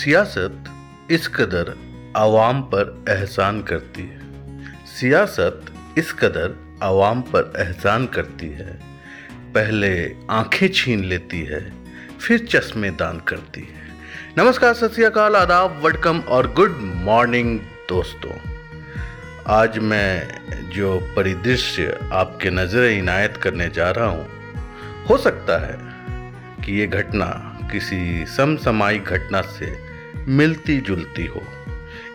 सियासत इस कदर आवाम पर एहसान करती है। सियासत इस कदर आवाम पर एहसान करती है। पहले आँखें छीन लेती है, फिर चश्मे दान करती है। नमस्कार, सत श्रीकाल आदाब वेलकम और गुड मॉर्निंग दोस्तों। आज मैं जो परिदृश्य आपके नज़र इनायत करने जा रहा हूँ, हो सकता है कि ये घटना किसी समसमायिक घटना से मिलती जुलती हो।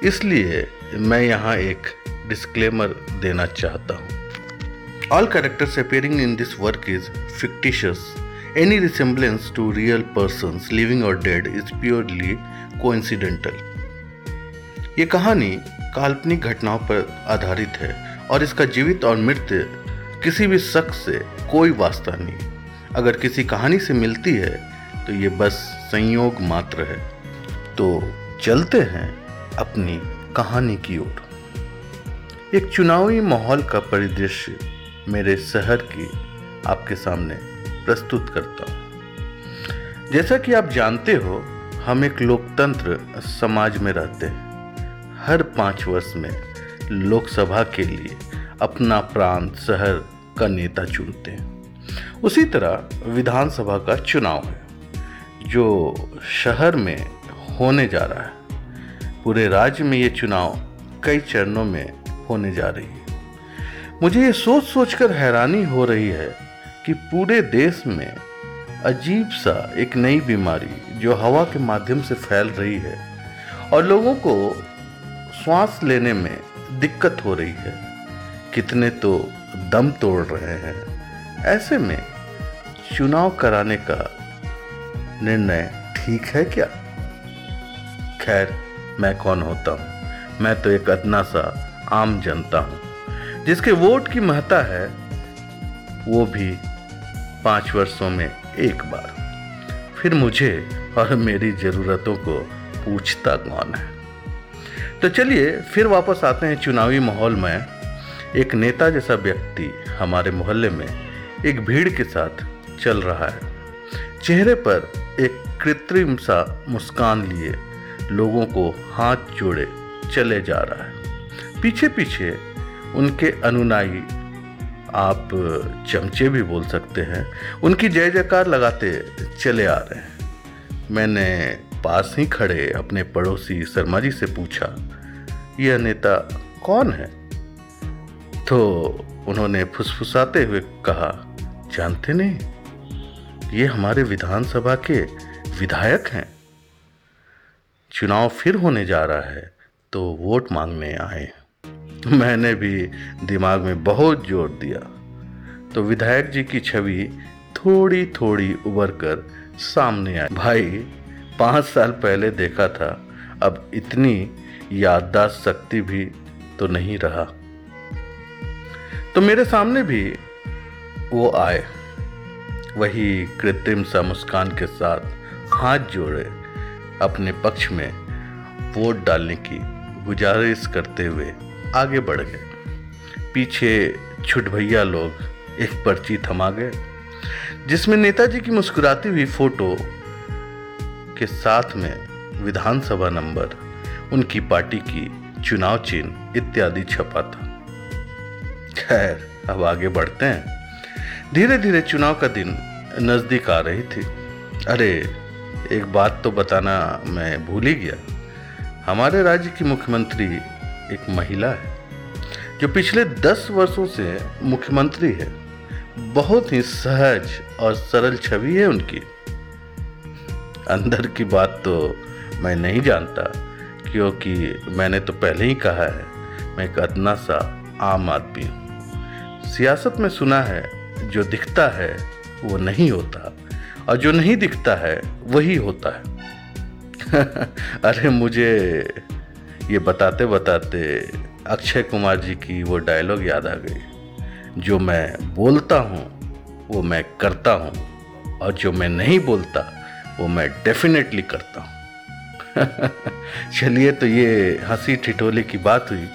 इसलिए मैं यहाँ एक डिस्क्लेमर देना चाहता हूँ। All characters appearing in this work is fictitious any resemblance to real person living और डेड इज़ प्योरली कोइंसिडेंटल ये कहानी काल्पनिक घटनाओं पर आधारित है और इसका जीवित और मृत किसी भी शख्स से कोई वास्ता नहीं। अगर किसी कहानी से मिलती है तो ये बस संयोग मात्र है। तो चलते हैं अपनी कहानी की ओर। एक चुनावी माहौल का परिदृश्य मेरे शहर की आपके सामने प्रस्तुत करता हूँ। जैसा कि आप जानते हो, हम एक लोकतंत्र समाज में रहते हैं। हर पाँच वर्ष में लोकसभा के लिए अपना प्रांत, शहर का नेता चुनते हैं। उसी तरह विधानसभा का चुनाव है, जो शहर में होने जा रहा है। पूरे राज्य में ये चुनाव कई चरणों में होने जा रही है। मुझे ये सोच सोच कर हैरानी हो रही है कि पूरे देश में अजीब सा एक नई बीमारी जो हवा के माध्यम से फैल रही है और लोगों को श्वास लेने में दिक्कत हो रही है। कितने तो दम तोड़ रहे हैं। ऐसे में चुनाव कराने का निर्णय ठीक है क्या? खैर, मैं कौन होता हूँ? मैं तो एक अदना सा आम जनता हूँ। जिसके वोट की महत्ता है, वो भी पाँच वर्षों में एक बार। फिर मुझे और मेरी ज़रूरतों को पूछता कौन है? तो चलिए, फिर वापस आते हैं चुनावी माहौल में। एक नेता जैसा व्यक्ति हमारे मोहल्ले में एक भीड़ के साथ चल रहा है। चेहरे पर एक कृत्रिम सा मुस्कान लिए लोगों को हाथ जोड़े चले जा रहा है। पीछे पीछे उनके अनुनायी आप चमचे भी बोल सकते हैं, उनकी जय जयकार लगाते चले आ रहे हैं। मैंने पास ही खड़े अपने पड़ोसी शर्मा जी से पूछा, यह नेता कौन है? तो उन्होंने फुसफुसाते हुए कहा, जानते नहीं? ये हमारे विधानसभा के विधायक हैं। चुनाव फिर होने जा रहा है तो वोट मांगने आए मैंने भी दिमाग में बहुत ज़ोर दिया। तो विधायक जी की छवि थोड़ी थोड़ी उबर कर सामने आई। भाई, पाँच साल पहले देखा था, अब इतनी याददाश्त शक्ति भी तो नहीं रहा। तो मेरे सामने भी वो आए। वही कृत्रिम सा मुस्कान के साथ हाथ जोड़े। अपने पक्ष में वोट डालने की गुजारिश करते हुए आगे बढ़ गए। पीछे छुट भैया लोग एक पर्ची थमा गए, जिसमें नेताजी की मुस्कुराती हुई फ़ोटो के साथ में विधानसभा नंबर, उनकी पार्टी की चुनाव चिन्ह इत्यादि छपा था। खैर, अब आगे बढ़ते हैं। धीरे धीरे चुनाव का दिन नज़दीक आ रही थी। अरे एक बात तो बताना मैं भूल ही गया। हमारे राज्य की मुख्यमंत्री एक महिला है, जो पिछले दस वर्षों से मुख्यमंत्री है। बहुत ही सहज और सरल छवि है उनकी। अंदर की बात तो मैं नहीं जानता, क्योंकि मैंने तो पहले ही कहा है, मैं एक अदना सा आम आदमी हूँ। सियासत में सुना है, जो दिखता है, वो नहीं होता। और जो नहीं दिखता है, वही होता है। अरे मुझे ये बताते बताते अक्षय कुमार जी की वो डायलॉग याद आ गई। जो मैं बोलता हूँ, वो मैं करता हूँ, और जो मैं नहीं बोलता, वो मैं डेफिनेटली करता हूँ। चलिए तो ये हँसी ठिठोले की बात हुई,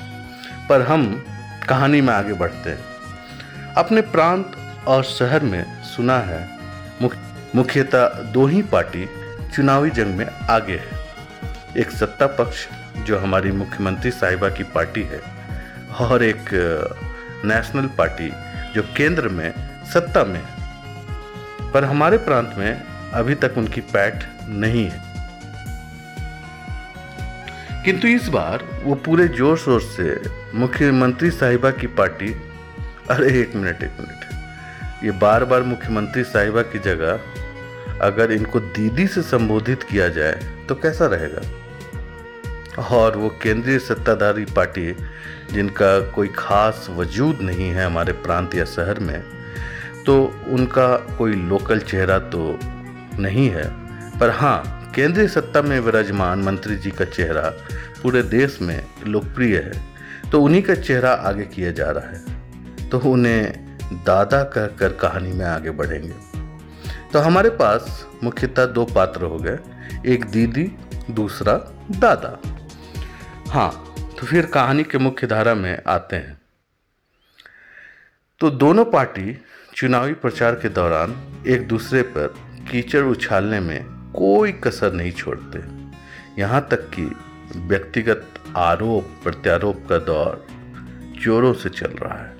पर हम कहानी में आगे बढ़ते हैं। अपने प्रांत और शहर में सुना है मुख्यतः दो ही पार्टी चुनावी जंग में आगे है। एक सत्ता पक्ष जो हमारी मुख्यमंत्री साहिबा की पार्टी है और एक नेशनल पार्टी जो केंद्र में, सत्ता में पर हमारे प्रांत में अभी तक उनकी पैठ नहीं है। किंतु इस बार वो पूरे ज़ोर शोर से मुख्यमंत्री साहिबा की पार्टी, अरे एक मिनट एक मिनट। ये बार बार मुख्यमंत्री साहिबा की जगह अगर इनको दीदी से संबोधित किया जाए तो कैसा रहेगा? और वो केंद्रीय सत्ताधारी पार्टी जिनका कोई खास वजूद नहीं है हमारे प्रांत या शहर में तो उनका कोई लोकल चेहरा तो नहीं है। पर हाँ केंद्रीय सत्ता में विराजमान मंत्री जी का चेहरा पूरे देश में लोकप्रिय है तो उन्हीं का चेहरा आगे किया जा रहा है। तो उन्हें दादा कहकर कहानी में आगे बढ़ेंगे। तो हमारे पास मुख्यतः दो पात्र हो गए, एक दीदी, दूसरा दादा। हाँ तो फिर कहानी के मुख्य धारा में आते हैं। तो दोनों पार्टी चुनावी प्रचार के दौरान एक दूसरे पर कीचड़ उछालने में कोई कसर नहीं छोड़ते। यहाँ तक कि व्यक्तिगत आरोप प्रत्यारोप का दौर जोरों से चल रहा है।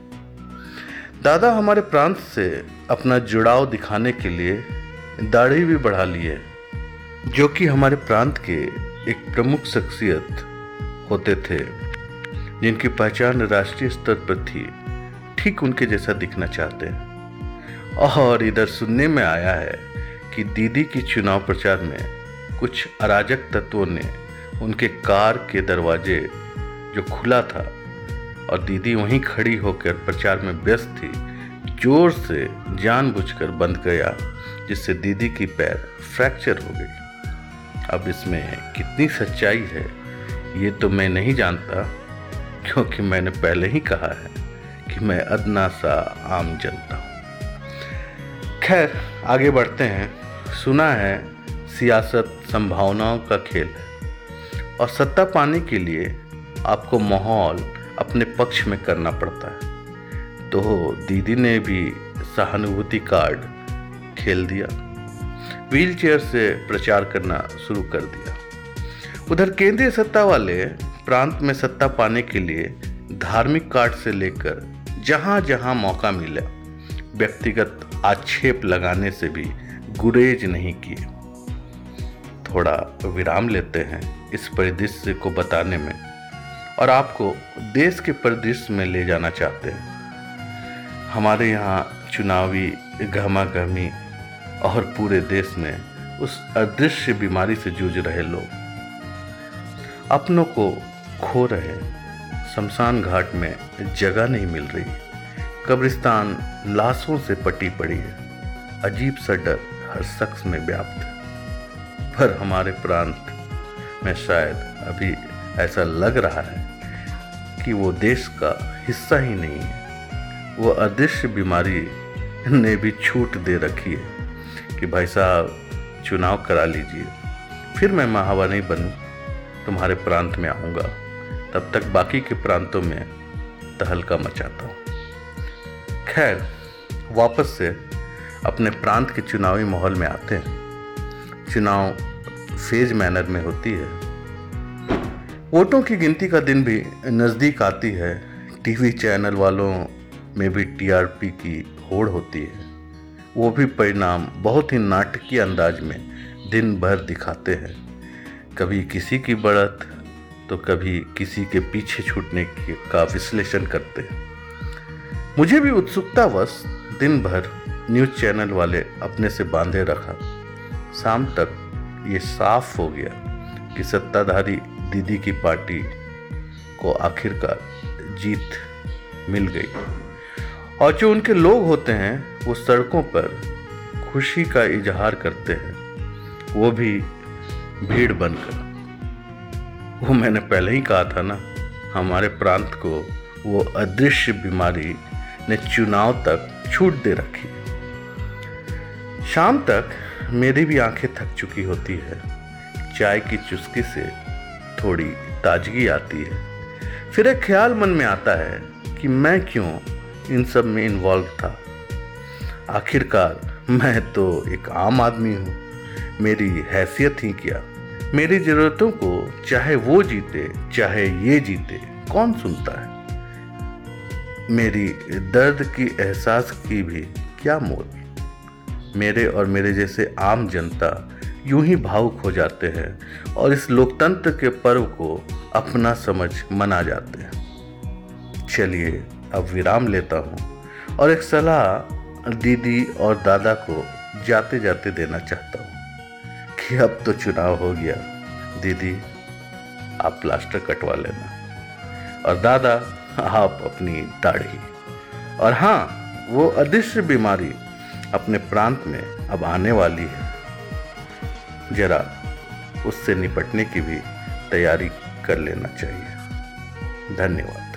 दादा हमारे प्रांत से अपना जुड़ाव दिखाने के लिए दाढ़ी भी बढ़ा लिए जो कि हमारे प्रांत के एक प्रमुख शख्सियत होते थे, जिनकी पहचान राष्ट्रीय स्तर पर थी, ठीक उनके जैसा दिखना चाहते हैं। और इधर सुनने में आया है कि दीदी की चुनाव प्रचार में कुछ अराजक तत्वों ने उनके कार के दरवाजे जो खुला था और दीदी वहीं खड़ी होकर प्रचार में व्यस्त थी। ज़ोर से जानबूझकर बंद गया, जिससे दीदी की पैर फ्रैक्चर हो गई। अब इसमें कितनी सच्चाई है, ये तो मैं नहीं जानता, क्योंकि मैंने पहले ही कहा है कि मैं अदना सा आम जनता हूँ। खैर, आगे बढ़ते हैं। सुना है, सियासत संभावनाओं का खेल है, और सत्ता पाने के लिए आपको माहौल अपने पक्ष में करना पड़ता है। तो दीदी ने भी सहानुभूति कार्ड खेल दिया। व्हील चेयर से प्रचार करना शुरू कर दिया। उधर केंद्रीय सत्ता वाले प्रांत में सत्ता पाने के लिए धार्मिक कार्ड से लेकर जहाँ जहाँ मौका मिला, व्यक्तिगत आक्षेप लगाने से भी गुरेज नहीं किए। थोड़ा विराम लेते हैं इस परिदृश्य को बताने में। और आपको देश के परिदृश्य में ले जाना चाहते हैं। हमारे यहाँ चुनावी गहमा गहमी और पूरे देश में उस अदृश्य बीमारी से जूझ रहे लोग अपनों को खो रहे शमशान घाट में जगह नहीं मिल रही। कब्रिस्तान लाशों से पटी पड़ी है। अजीब सा डर हर शख्स में व्याप्त है। पर हमारे प्रांत में शायद अभी ऐसा लग रहा है कि वो देश का हिस्सा ही नहीं है। वो अदृश्य बीमारी ने भी छूट दे रखी है कि भाई साहब, चुनाव करा लीजिए। फिर मैं महावानी बनूं, तुम्हारे प्रांत में आऊँगा। तब तक बाकी के प्रांतों में तहलका मचाता हूँ। खैर, वापस से अपने प्रांत के चुनावी माहौल में आते हैं। चुनाव फ़ेज़ मैनर में होती है। वोटों की गिनती का दिन भी नज़दीक आती है। टीवी चैनल वालों में भी टीआरपी की होड़ होती है। वो भी परिणाम बहुत ही नाटकीय अंदाज में दिन भर दिखाते हैं। कभी किसी की बढ़त तो कभी किसी के पीछे छूटने का विश्लेषण करते हैं। मुझे भी उत्सुकतावश दिन भर न्यूज़ चैनल वाले अपने से बांधे रखा। शाम तक ये साफ़ हो गया कि सत्ताधारी दीदी की पार्टी को आखिरकार जीत मिल गई। और जो उनके लोग होते हैं, वो सड़कों पर खुशी का इजहार करते हैं, वो भी भीड़ बनकर। वो मैंने पहले ही कहा था ना, हमारे प्रांत को वो अदृश्य बीमारी ने चुनाव तक छूट दे रखी शाम तक मेरी भी आँखें थक चुकी होती है, चाय की चुस्की से थोड़ी ताजगी आती है। फिर एक ख्याल मन में आता है कि मैं क्यों इन सब में इन्वॉल्व था? आखिरकार मैं तो एक आम आदमी हूँ। मेरी हैसियत ही क्या? मेरी ज़रूरतों को चाहे वो जीते, चाहे ये जीते, कौन सुनता है? मेरी दर्द की एहसास की भी क्या मोल? मेरे और मेरे जैसे आम जनता यूँ ही भावुक हो जाते हैं और इस लोकतंत्र के पर्व को अपना समझ मना जाते हैं। चलिए, अब विराम लेता हूँ और एक सलाह दीदी और दादा को जाते जाते देना चाहता हूँ कि अब तो चुनाव हो गया। दीदी, आप प्लास्टर कटवा लेना और दादा, आप अपनी दाढ़ी। और हाँ वो अदृश्य बीमारी अपने प्रांत में अब आने वाली है। जरा उससे निपटने की भी तैयारी कर लेना चाहिए। धन्यवाद।